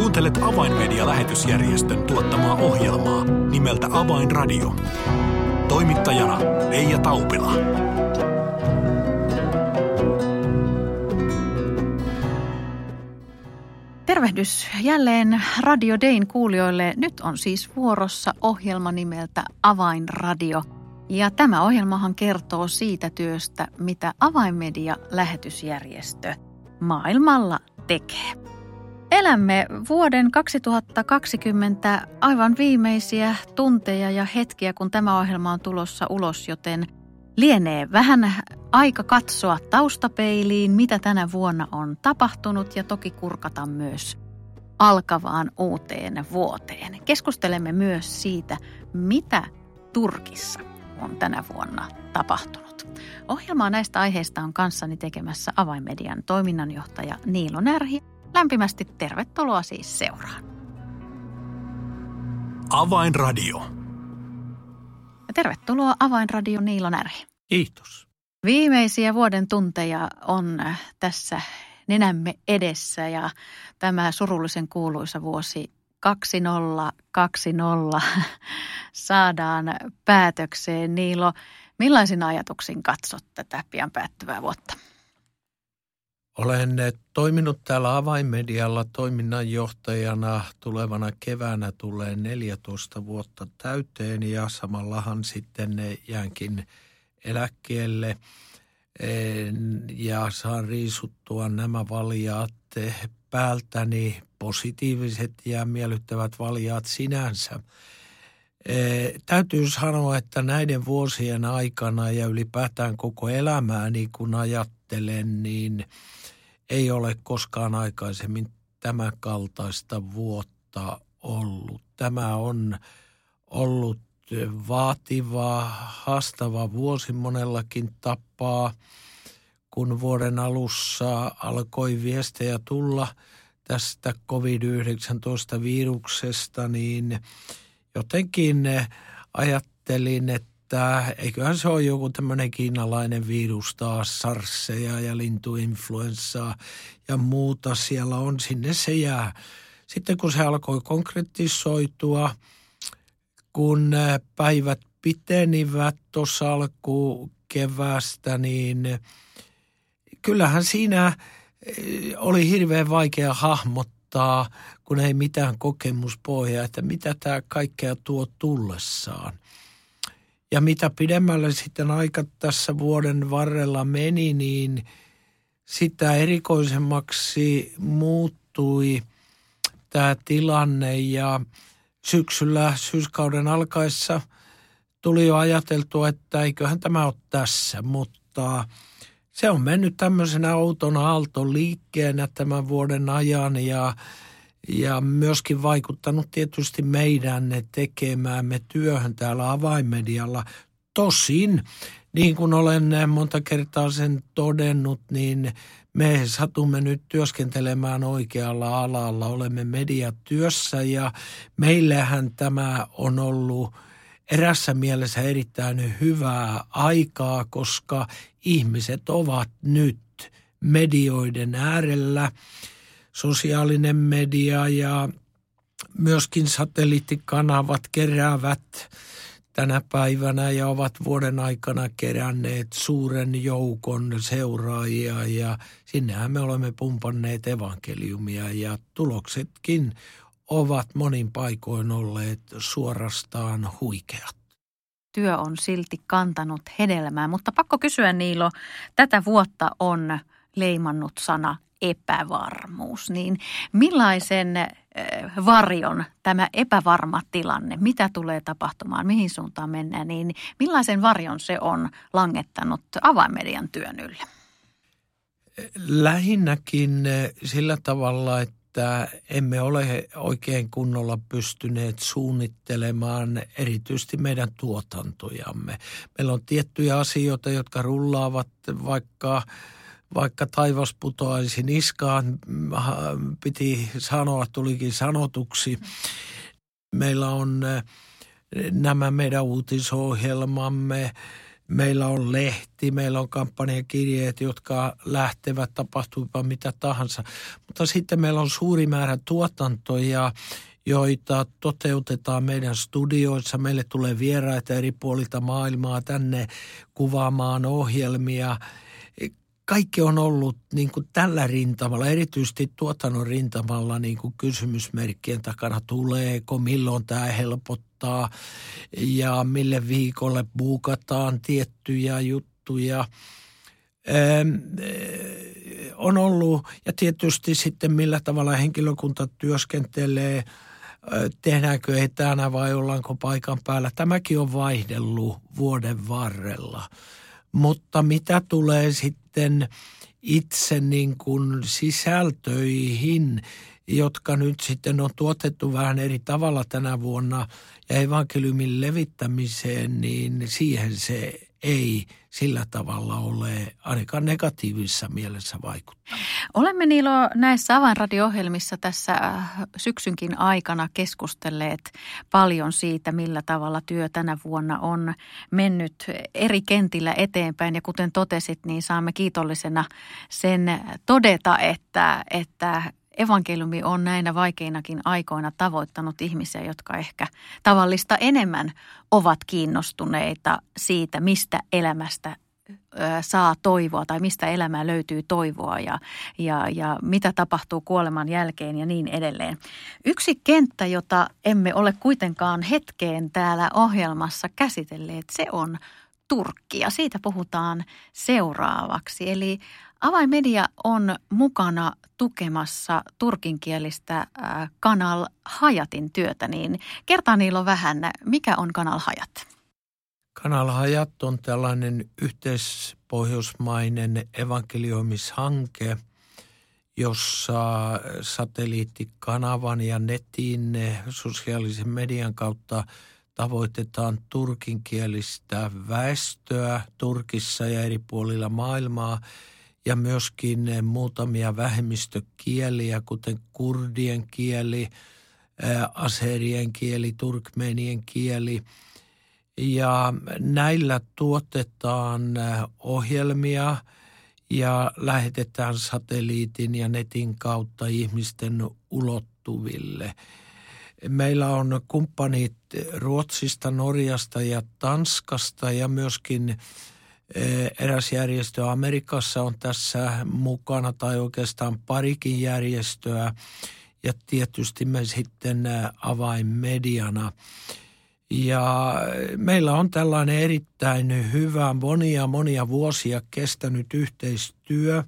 Kuuntelet Avainmedia-lähetysjärjestön tuottamaa ohjelmaa nimeltä Avainradio. Toimittajana Leija Taupila. Tervehdys jälleen Radio Dayn kuulijoille. Nyt on siis vuorossa ohjelma nimeltä Avainradio. Ja tämä ohjelmahan kertoo siitä työstä, mitä Avainmedia-lähetysjärjestö maailmalla tekee. Elämme vuoden 2020 aivan viimeisiä tunteja ja hetkiä, kun tämä ohjelma on tulossa ulos, joten lienee vähän aika katsoa taustapeiliin, mitä tänä vuonna on tapahtunut ja toki kurkata myös alkavaan uuteen vuoteen. Keskustelemme myös siitä, mitä Turkissa on tänä vuonna tapahtunut. Ohjelmaa näistä aiheista on kanssani tekemässä Avainmedian toiminnanjohtaja Niilo Närhi Lämpimästi tervetuloa siis seuraan. Avainradio. Ja tervetuloa Avainradio Niilo Närhi. Kiitos. Viimeisiä vuoden tunteja on tässä nenämme edessä ja tämä surullisen kuuluisa vuosi 2020 saadaan päätökseen. Niilo, millaisin ajatuksin katsot tätä pian päättyvää vuotta? Olen toiminut täällä avainmedialla toiminnanjohtajana. Tulevana keväänä tulee 14 vuotta täyteen ja samallahan sitten jäänkin eläkkeelle ja saan riisuttua nämä valjaat päältäni, positiiviset ja miellyttävät valjaat sinänsä. Täytyy sanoa, että näiden vuosien aikana ja ylipäätään koko elämääni, kun ajattelen, niin – ei ole koskaan aikaisemmin tämän kaltaista vuotta ollut. Tämä on ollut vaativa, haastava vuosi monellakin tapaa. Kun vuoden alussa alkoi viestejä tulla tästä COVID-19-viruksesta, niin jotenkin ajattelin, että että eiköhän se ole joku tämmöinen kiinalainen virus taas, sarseja ja lintuinfluenssaa ja muuta siellä on, sinne se jää. Sitten kun se alkoi konkretisoitua, kun päivät pitenivät tuossa alku kevästä, niin kyllähän siinä oli hirveän vaikea hahmottaa, kun ei mitään kokemuspohjaa, että mitä tämä kaikkea tuo tullessaan – ja mitä pidemmälle sitten aika tässä vuoden varrella meni, niin sitä erikoisemmaksi muuttui tämä tilanne. Ja syksyllä syyskauden alkaessa tuli jo ajateltua, että eiköhän tämä ole tässä, mutta se on mennyt tämmöisenä outona aalton liikkeenä tämän vuoden ajan. Ja ja myöskin vaikuttanut tietysti meidän tekemäämme työhön täällä avainmedialla. Tosin, niin kuin olen monta kertaa sen todennut, niin me satumme nyt työskentelemään oikealla alalla. Olemme mediatyössä ja meillähän tämä on ollut erässä mielessä erittäin hyvää aikaa, koska ihmiset ovat nyt medioiden äärellä – sosiaalinen media ja myöskin satelliittikanavat keräävät tänä päivänä ja ovat vuoden aikana keränneet suuren joukon seuraajia ja sinnehän me olemme pumpanneet evankeliumia ja tuloksetkin ovat monin paikoin olleet suorastaan huikeat. Työ on silti kantanut hedelmää, mutta pakko kysyä Niilo, tätä vuotta on leimannut sana epävarmuus, niin millaisen varjon tämä epävarma tilanne, mitä tulee tapahtumaan, mihin suuntaan mennään, niin millaisen varjon se on langettanut avainmedian työn ylle? Lähinnäkin sillä tavalla, että emme ole oikein kunnolla pystyneet suunnittelemaan erityisesti meidän tuotantojamme. Meillä on tiettyjä asioita, jotka rullaavat vaikka – vaikka taivas putoaisi niskaan, piti sanoa, tulikin sanotuksi. Meillä on nämä meidän uutisohjelmamme, Meillä on lehti, meillä on kampanjakirjeet, jotka lähtevät tapahtuipa mitä tahansa. Mutta sitten meillä on suuri määrä tuotantoja, joita toteutetaan meidän studioissa. Meille tulee vieraita eri puolilta maailmaa tänne kuvaamaan ohjelmia. Kaikki on ollut niin kuin tällä rintamalla, erityisesti tuotannon rintamalla niin kuin kysymysmerkkien takana. Tuleeko, milloin tämä helpottaa ja mille viikolle buukataan tiettyjä juttuja – on ollut, ja tietysti sitten millä tavalla henkilökunta työskentelee – tehdäänkö etänä vai ollaanko paikan päällä. Tämäkin on vaihdellut vuoden varrella. Mutta mitä tulee sitten itse niin kuin sisältöihin, jotka nyt sitten on tuotettu vähän eri tavalla tänä vuonna ja evankeliumin levittämiseen, niin siihen se ei sillä tavalla ole ainakaan negatiivisessa mielessä vaikuttaa. Olemme Niilo näissä avainradio-ohjelmissa tässä äh, syksynkin aikana keskustelleet paljon siitä, millä tavalla työ tänä vuonna on mennyt eri kentillä eteenpäin. Ja kuten totesit, niin saamme kiitollisena sen todeta, että, että evankeliumi on näinä vaikeinakin aikoina tavoittanut ihmisiä, jotka ehkä tavallista enemmän ovat kiinnostuneita siitä, mistä elämästä saa toivoa tai mistä elämää löytyy toivoa ja, ja, ja mitä tapahtuu kuoleman jälkeen ja niin edelleen. Yksi kenttä, jota emme ole kuitenkaan hetkeen täällä ohjelmassa käsitelleet, se on Turkki ja siitä puhutaan seuraavaksi. Eli Avainmedia on mukana tukemassa turkinkielistä Kanal Hajatin työtä, niin kertaa niillä vähän, mikä on Kanal Hajat? Kanal Hajat on tällainen yhteispohjoismainen evankelioimishanke, jossa satelliittikanavan ja netin sosiaalisen median kautta tavoitetaan turkinkielistä väestöä Turkissa ja eri puolilla maailmaa – ja myöskin eh, muutamia vähemmistökieliä, kuten kurdien kieli, eh, aserien kieli, turkmenien kieli. Ja näillä tuotetaan eh, ohjelmia ja lähetetään satelliitin ja netin kautta ihmisten ulottuville. Meillä on kumppanit Ruotsista, Norjasta ja Tanskasta ja myöskin – eräs järjestö Amerikassa on tässä mukana tai oikeastaan parikin järjestöä ja tietysti me sitten eh, avainmediana. Ja meillä on tällainen erittäin hyvä monia monia vuosia kestänyt yhteistyö,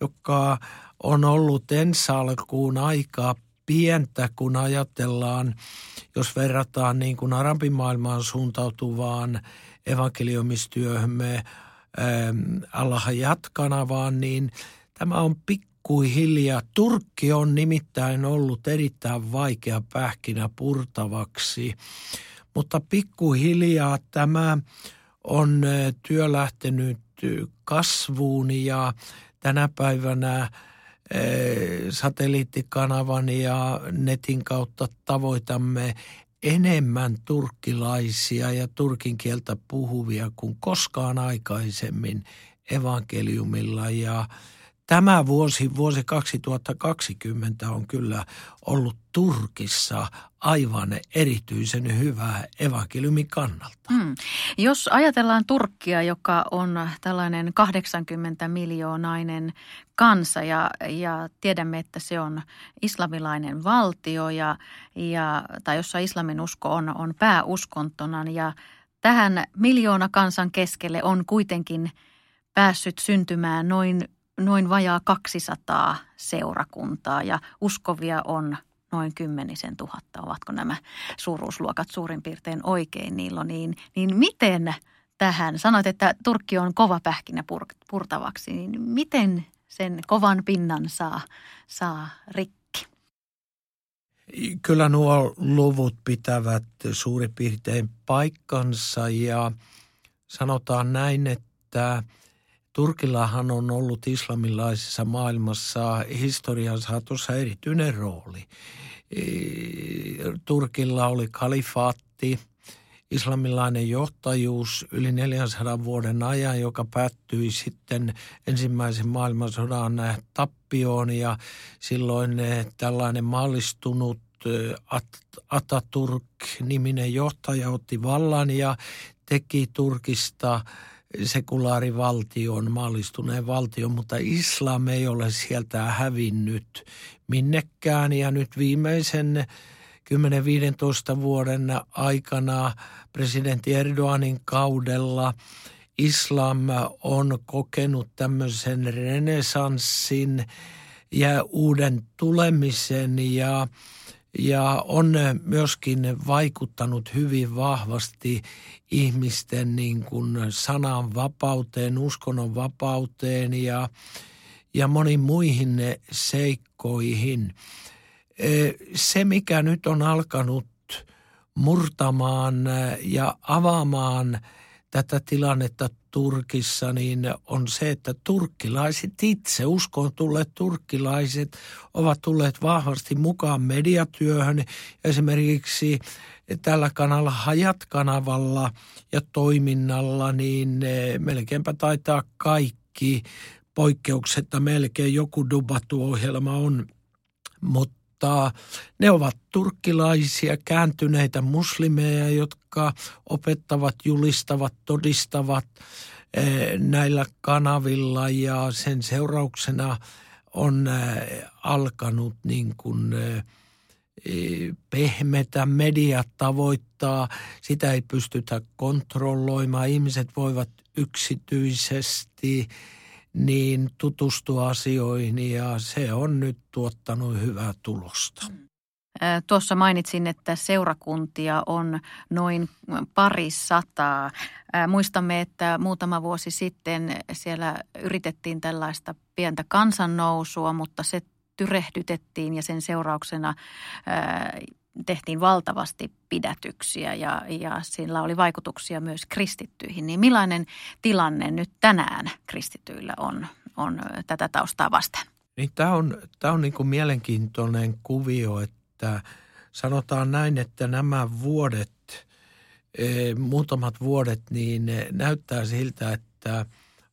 joka on ensi ensalkuun aika pientä, kun ajatellaan, jos verrataan niin kuin arabimaailmaan suuntautuvaan evankeliumistyöhömme ähm, Allah jatkanavaan, niin tämä on pikkuhiljaa. Turkki on nimittäin ollut erittäin vaikea pähkinä purtavaksi, mutta pikkuhiljaa tämä on äh, työ lähtenyt kasvuun ja tänä päivänä äh, satelliittikanavan ja netin kautta tavoitamme enemmän turkkilaisia ja turkin kieltä puhuvia kuin koskaan aikaisemmin evankeliumilla ja tämä vuosi, vuosi 2020 on kyllä ollut Turkissa aivan erityisen hyvää evankeliumin kannalta. Hmm. Jos ajatellaan Turkkia, joka on tällainen 80 miljoonainen kansa ja, ja tiedämme, että se on islamilainen valtio ja, ja, tai jossa islamin usko on, on pääuskontona ja tähän miljoona kansan keskelle on kuitenkin päässyt syntymään noin noin vajaa 200 seurakuntaa ja uskovia on noin kymmenisen tuhatta. Ovatko nämä suuruusluokat suurin piirtein oikein Niilo? Niin, niin miten tähän, sanoit, että Turkki on kova pähkinä purtavaksi, niin miten sen kovan pinnan saa, saa rikki? Kyllä nuo luvut pitävät suurin piirtein paikkansa ja sanotaan näin, että – Turkillahan on ollut islamilaisessa maailmassa historian saatossa erityinen rooli. E, Turkilla oli kalifaatti islamilainen johtajuus yli 400 vuoden ajan, joka päättyi sitten ensimmäisen maailmansodan tappioon ja silloin tällainen maallistunut Ataturk-niminen johtaja otti vallan ja teki Turkista sekulaarivaltion, maallistuneen valtion, mutta islam ei ole sieltä hävinnyt minnekään. Ja nyt viimeisen 10-15 vuoden aikana presidentti Erdoganin kaudella islam on kokenut tämmöisen renesanssin ja uuden tulemisen ja ja on myöskin vaikuttanut hyvin vahvasti ihmisten niin kuin sanan vapauteen, uskonnon vapauteen ja, ja moniin muihin seikkoihin. E, se, mikä nyt on alkanut murtamaan ja avaamaan tätä tilannetta Turkissa, niin on se, että turkkilaiset itse, uskon tulleet turkkilaiset, ovat tulleet vahvasti mukaan mediatyöhön. Esimerkiksi tällä kanalla Hajat-kanavalla ja toiminnalla, niin eh, melkeinpä taitaa kaikki poikkeuksetta melkein joku dubattu ohjelma on, mutta mutta ne ovat turkkilaisia kääntyneitä muslimeja, jotka opettavat, julistavat, todistavat eh, näillä kanavilla. Ja sen seurauksena on eh, alkanut niin kuin eh, pehmetä, mediat tavoittaa, sitä ei pystytä kontrolloimaan, ihmiset voivat yksityisesti niin tutustua asioihin ja se on nyt tuottanut hyvää tulosta. Mm. Tuossa mainitsin, että seurakuntia on noin pari sataa. Muistamme, että muutama vuosi sitten siellä yritettiin tällaista pientä kansannousua, mutta se tyrehdytettiin ja sen seurauksena tehtiin valtavasti pidätyksiä ja, ja sillä oli vaikutuksia myös kristittyihin. Niin millainen tilanne nyt tänään kristityillä on, on tätä taustaa vastaan? Niin tämä on, tämä on niin kuin mielenkiintoinen kuvio, että sanotaan näin, että nämä vuodet, e, muutamat vuodet, niin näyttää siltä, että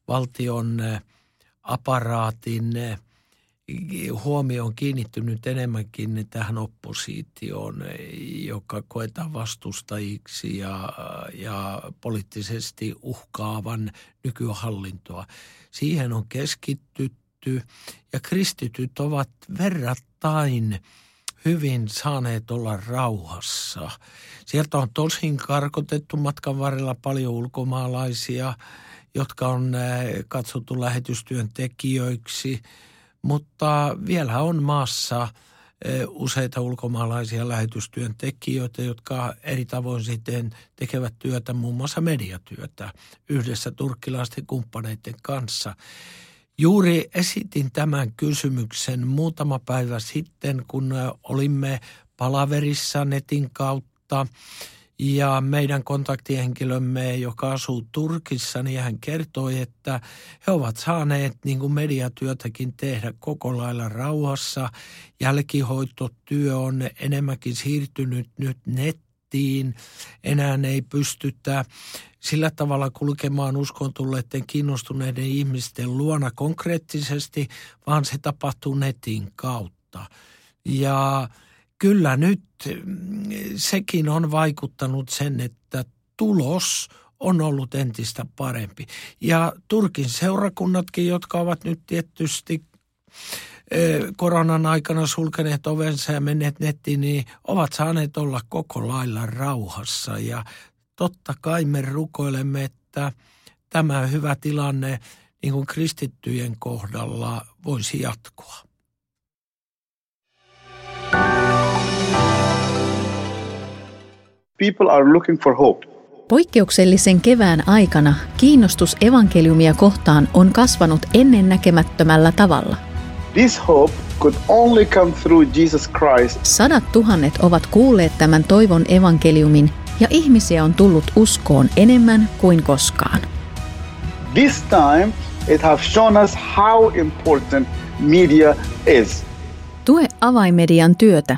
valtion aparaatin – huomio on kiinnittynyt enemmänkin tähän oppositioon, joka koetaan vastustajiksi ja, ja poliittisesti uhkaavan nykyhallintoa. Siihen on keskitytty ja kristityt ovat verrattain hyvin saaneet olla rauhassa. Sieltä on tosin karkotettu matkan varrella paljon ulkomaalaisia, jotka on katsottu lähetystyön tekijöiksi – mutta vielä on maassa e, useita ulkomaalaisia lähetystyöntekijöitä, jotka eri tavoin sitten tekevät työtä, muun muassa mediatyötä yhdessä turkkilaisten kumppaneiden kanssa. Juuri esitin tämän kysymyksen muutama päivä sitten, kun olimme palaverissa netin kautta – ja meidän kontaktihenkilömme, joka asuu Turkissa, niin hän kertoi, että he ovat saaneet niin kuin mediatyötäkin tehdä koko lailla rauhassa. Jälkihoitotyö on enemmänkin siirtynyt nyt nettiin. Enää ei pystytä sillä tavalla kulkemaan uskontulleiden kiinnostuneiden ihmisten luona konkreettisesti, vaan se tapahtuu netin kautta. Ja kyllä nyt mm, sekin on vaikuttanut sen, että tulos on ollut entistä parempi. Ja Turkin seurakunnatkin, jotka ovat nyt tietysti koronan aikana sulkeneet ovensa ja menneet nettiin, niin ovat saaneet olla koko lailla rauhassa. Ja totta kai me rukoilemme, että tämä hyvä tilanne niin kuin kristittyjen kohdalla voisi jatkua. People are looking for hope. Poikkeuksellisen kevään aikana kiinnostus evankeliumia kohtaan on kasvanut ennennäkemättömällä tavalla. This hope could only come through Jesus Christ. Sadat tuhannet ovat kuulleet tämän toivon evankeliumin ja ihmisiä on tullut uskoon enemmän kuin koskaan. This time it has shown us how important media is. Tue avaimedian työtä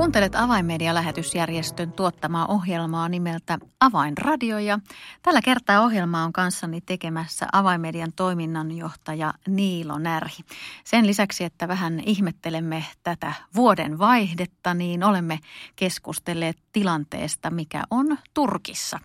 Kuuntelet Avainmedia-lähetysjärjestön tuottamaa ohjelmaa nimeltä Avainradio ja tällä kertaa ohjelma on kanssani tekemässä Avainmedian toiminnanjohtaja Niilo Närhi. Sen lisäksi, että vähän ihmettelemme tätä vuoden vaihdetta, niin olemme keskustelleet tilanteesta, mikä on Turkissa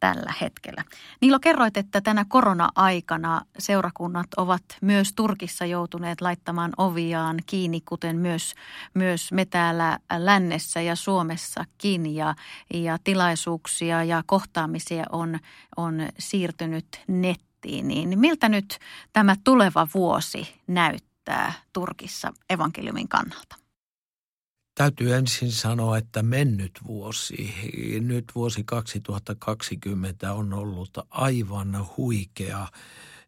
tällä hetkellä. Niilo, kerroit, että tänä korona-aikana seurakunnat ovat myös Turkissa joutuneet laittamaan oviaan kiinni, kuten myös, myös me täällä lännessä ja Suomessakin. Ja, ja tilaisuuksia ja kohtaamisia on, on siirtynyt nettiin. Niin miltä nyt tämä tuleva vuosi näyttää Turkissa evankeliumin kannalta? Täytyy ensin sanoa, että mennyt vuosi, nyt vuosi 2020 on ollut aivan huikea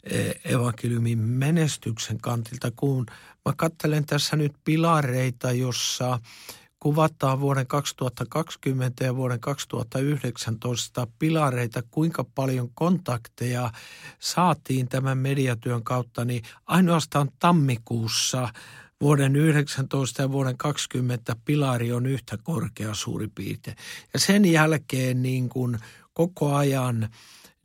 e, evankeliumin menestyksen kantilta, kun mä katselen tässä nyt pilareita, jossa kuvataan vuoden 2020 ja vuoden 2019 pilareita, kuinka paljon kontakteja saatiin tämän mediatyön kautta, niin ainoastaan tammikuussa – vuoden 19 ja vuoden 20 pilari on yhtä korkea suurin piirtein. Ja sen jälkeen niin kuin koko ajan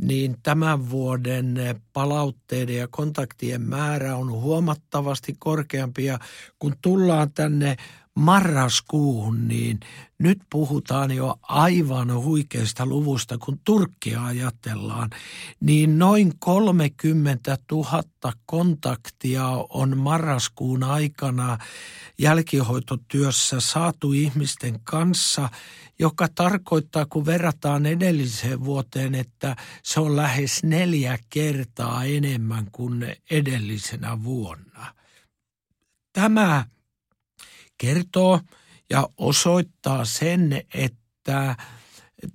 niin tämän vuoden palautteiden ja kontaktien määrä on huomattavasti korkeampi. Ja kun tullaan tänne marraskuuhun, niin nyt puhutaan jo aivan huikeasta luvusta, kun Turkkia ajatellaan, niin noin 30 000 kontaktia on marraskuun aikana jälkihoitotyössä saatu ihmisten kanssa, joka tarkoittaa, kun verrataan edelliseen vuoteen, että se on lähes neljä kertaa enemmän kuin edellisenä vuonna. Tämä kertoo ja osoittaa sen, että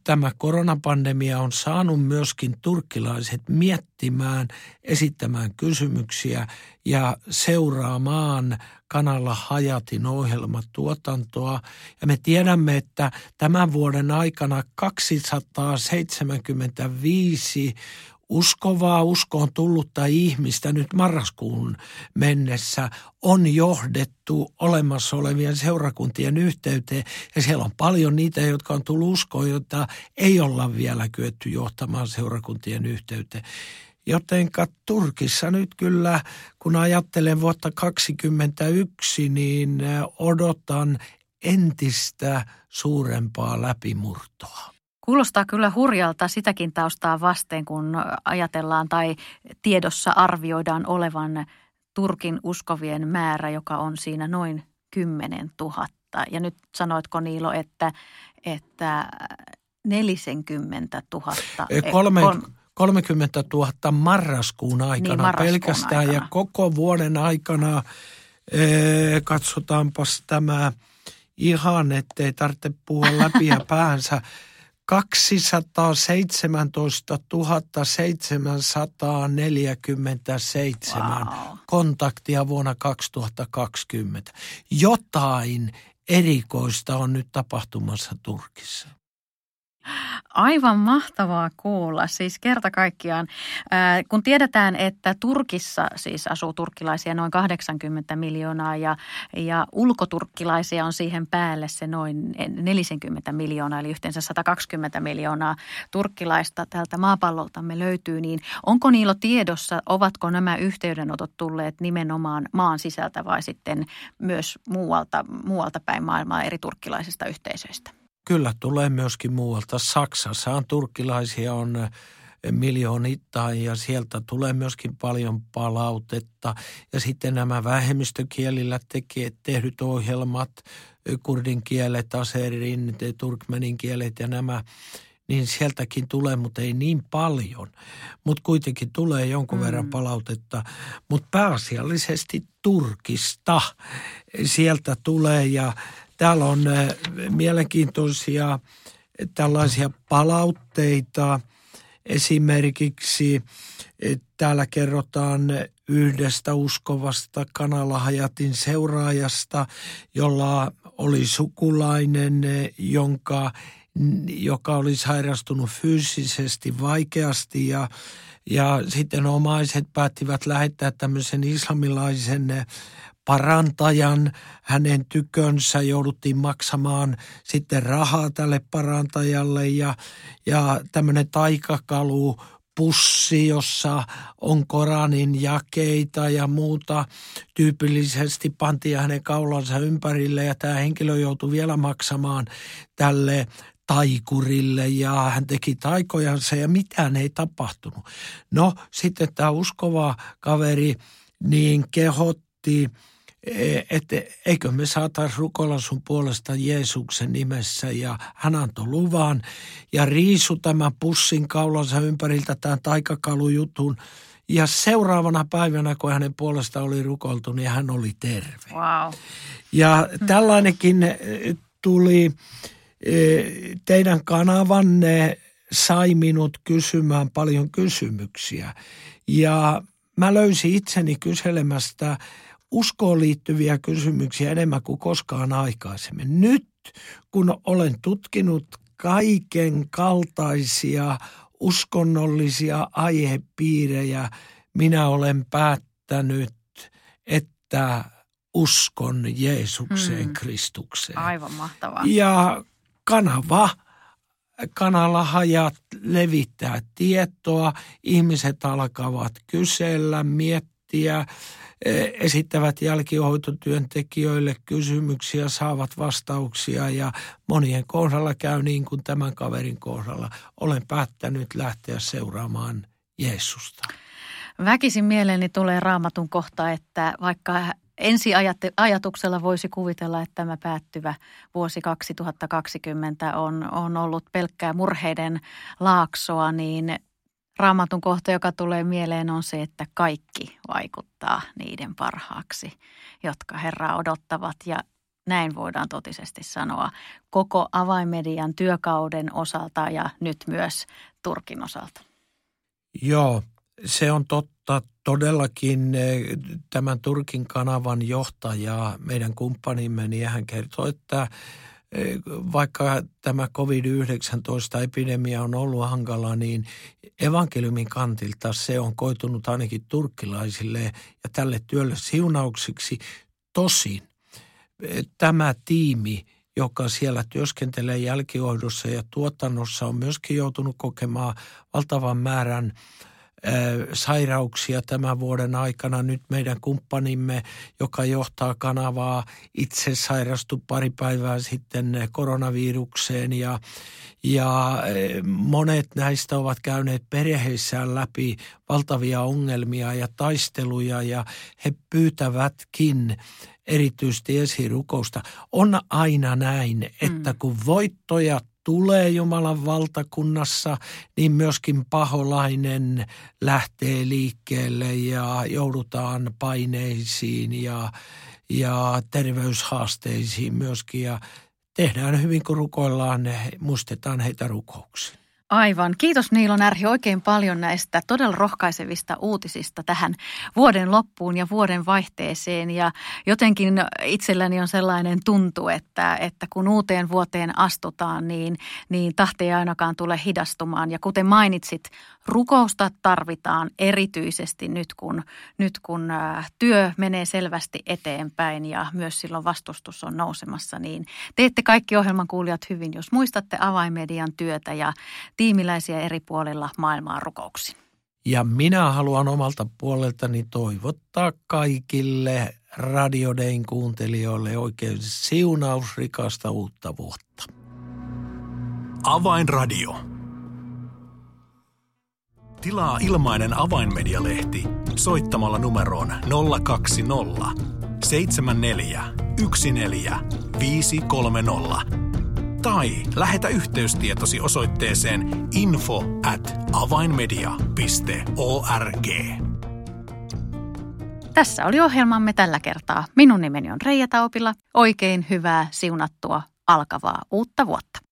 tämä koronapandemia on saanut myöskin turkkilaiset miettimään, esittämään kysymyksiä ja seuraamaan kanalla Hajatin ohjelmatuotantoa. Ja me tiedämme, että tämän vuoden aikana 275 uskovaa, uskoon tullutta ihmista nyt marraskuun mennessä on johdettu olemassa olevien seurakuntien yhteyteen. Ja siellä on paljon niitä, jotka on tullut uskoon, joita ei olla vielä kyetty johtamaan seurakuntien yhteyteen. Jotenka Turkissa nyt kyllä, kun ajattelen vuotta 2021, niin odotan entistä suurempaa läpimurtoa. Kuulostaa kyllä hurjalta sitäkin taustaa vasten, kun ajatellaan tai tiedossa arvioidaan olevan Turkin uskovien määrä, joka on siinä noin 10 000. Ja nyt sanoitko Niilo, että, että 40 000. Kolme, 30 000 marraskuun aikana niin, marraskuun pelkästään aikana. ja koko vuoden aikana ee, katsotaanpas tämä ihan, ettei tarvitse puhua läpi ja päänsä. 217 747 wow. kontaktia vuonna 2020. Jotain erikoista on nyt tapahtumassa Turkissa. Aivan mahtavaa kuulla. Siis kerta kaikkiaan, ää, kun tiedetään, että Turkissa siis asuu turkkilaisia noin 80 miljoonaa ja, ja ulkoturkkilaisia on siihen päälle se noin 40 miljoonaa, eli yhteensä 120 miljoonaa turkkilaista tältä maapalloltamme löytyy, niin onko niillä tiedossa, ovatko nämä yhteydenotot tulleet nimenomaan maan sisältä vai sitten myös muualta, muualta päin maailmaa eri turkkilaisista yhteisöistä? Kyllä tulee myöskin muualta. Saksassa on turkkilaisia on eh, miljoonittain ja sieltä tulee myöskin paljon palautetta. Ja sitten nämä vähemmistökielillä tekee, tehdyt ohjelmat, eh, kurdin kielet, aserin, turkmenin kielet ja nämä, niin sieltäkin tulee, mutta ei niin paljon. Mutta kuitenkin tulee jonkun mm. verran palautetta. Mutta pääasiallisesti Turkista sieltä tulee ja Täällä on mielenkiintoisia tällaisia palautteita, esimerkiksi täällä kerrotaan yhdestä uskovasta Kanalahajatin seuraajasta, jolla oli sukulainen, jonka, joka oli sairastunut fyysisesti vaikeasti ja ja sitten omaiset päättivät lähettää tämmöisen islamilaisen parantajan hänen tykönsä. Jouduttiin maksamaan sitten rahaa tälle parantajalle ja, ja tämmöinen taikakalu pussi, jossa on Koranin jakeita ja muuta. Tyypillisesti pantiin hänen kaulansa ympärille ja tämä henkilö joutui vielä maksamaan tälle taikurille ja hän teki taikojansa ja mitään ei tapahtunut. No sitten tämä uskova kaveri niin kehotti, että eikö me saataisiin rukoilla sun puolesta Jeesuksen nimessä ja hän antoi luvan ja riisu tämän pussin kaulansa ympäriltä tämän taikakalujutun. Ja seuraavana päivänä, kun hänen puolesta oli rukoltu, niin hän oli terve. Wow. Ja tällainenkin e, tuli teidän kanavanne sai minut kysymään paljon kysymyksiä. Ja mä löysin itseni kyselemästä uskoon liittyviä kysymyksiä enemmän kuin koskaan aikaisemmin. Nyt kun olen tutkinut kaiken kaltaisia uskonnollisia aihepiirejä, minä olen päättänyt, että uskon Jeesukseen hmm. Kristukseen. Aivan mahtavaa. Ja kanava, kanalla hajat levittää tietoa, ihmiset alkavat kysellä, miettiä, esittävät jälkihoitotyöntekijöille kysymyksiä, saavat vastauksia ja monien kohdalla käy niin kuin tämän kaverin kohdalla. Olen päättänyt lähteä seuraamaan Jeesusta. Väkisin mieleeni tulee raamatun kohta, että vaikka ensi ajatuksella voisi kuvitella, että tämä päättyvä vuosi 2020 on, on ollut pelkkää murheiden laaksoa, niin raamatun kohta, joka tulee mieleen, on se, että kaikki vaikuttaa niiden parhaaksi, jotka Herraa odottavat. Ja näin voidaan totisesti sanoa koko avaimedian työkauden osalta ja nyt myös Turkin osalta. Joo, se on totta. Todellakin eh, tämän Turkin kanavan johtaja, meidän kumppanimme, niin hän kertoi, että vaikka tämä COVID-19-epidemia on ollut hankala, niin evankeliumin kantilta se on koitunut ainakin turkkilaisille ja tälle työlle siunauksiksi. Tosin eh, tämä tiimi, joka siellä työskentelee jälkihoidossa ja tuotannossa, on myöskin joutunut kokemaan valtavan määrän – sairauksia tämän vuoden aikana. Nyt meidän kumppanimme, joka johtaa kanavaa, itse sairastui pari päivää sitten koronavirukseen ja, ja monet näistä ovat käyneet perheissään läpi valtavia ongelmia ja taisteluja ja he pyytävätkin erityisesti esirukousta. On aina näin, että mm. kun voittoja tulee Jumalan valtakunnassa, niin myöskin paholainen lähtee liikkeelle ja joudutaan paineisiin ja, ja terveyshaasteisiin myöskin. Ja tehdään hyvin, kun rukoillaan, muistetaan heitä rukouksiin. Aivan. Kiitos Niilo Närhi oikein paljon näistä todella rohkaisevista uutisista tähän vuoden loppuun ja vuoden vaihteeseen. Ja jotenkin itselläni on sellainen tuntu, että, että kun uuteen vuoteen astutaan, niin, niin tahti ei ainakaan tule hidastumaan. Ja kuten mainitsit, rukousta tarvitaan erityisesti nyt, kun, nyt kun työ menee selvästi eteenpäin ja myös silloin vastustus on nousemassa. Niin teette kaikki ohjelman kuulijat hyvin, jos muistatte avaimedian työtä ja tiimiläisiä eri puolilla maailmaa rukouksiin. Ja minä haluan omalta puoleltani toivottaa kaikille Radiodein kuuntelijoille oikein siunausrikasta uutta vuotta. Avainradio. Tilaa ilmainen avainmedialehti soittamalla numeroon 020 74 14 530 tai lähetä yhteystietosi osoitteeseen info at avainmedia.org. Tässä oli ohjelmamme tällä kertaa. Minun nimeni on Reija Taupila. Oikein hyvää, siunattua, alkavaa uutta vuotta.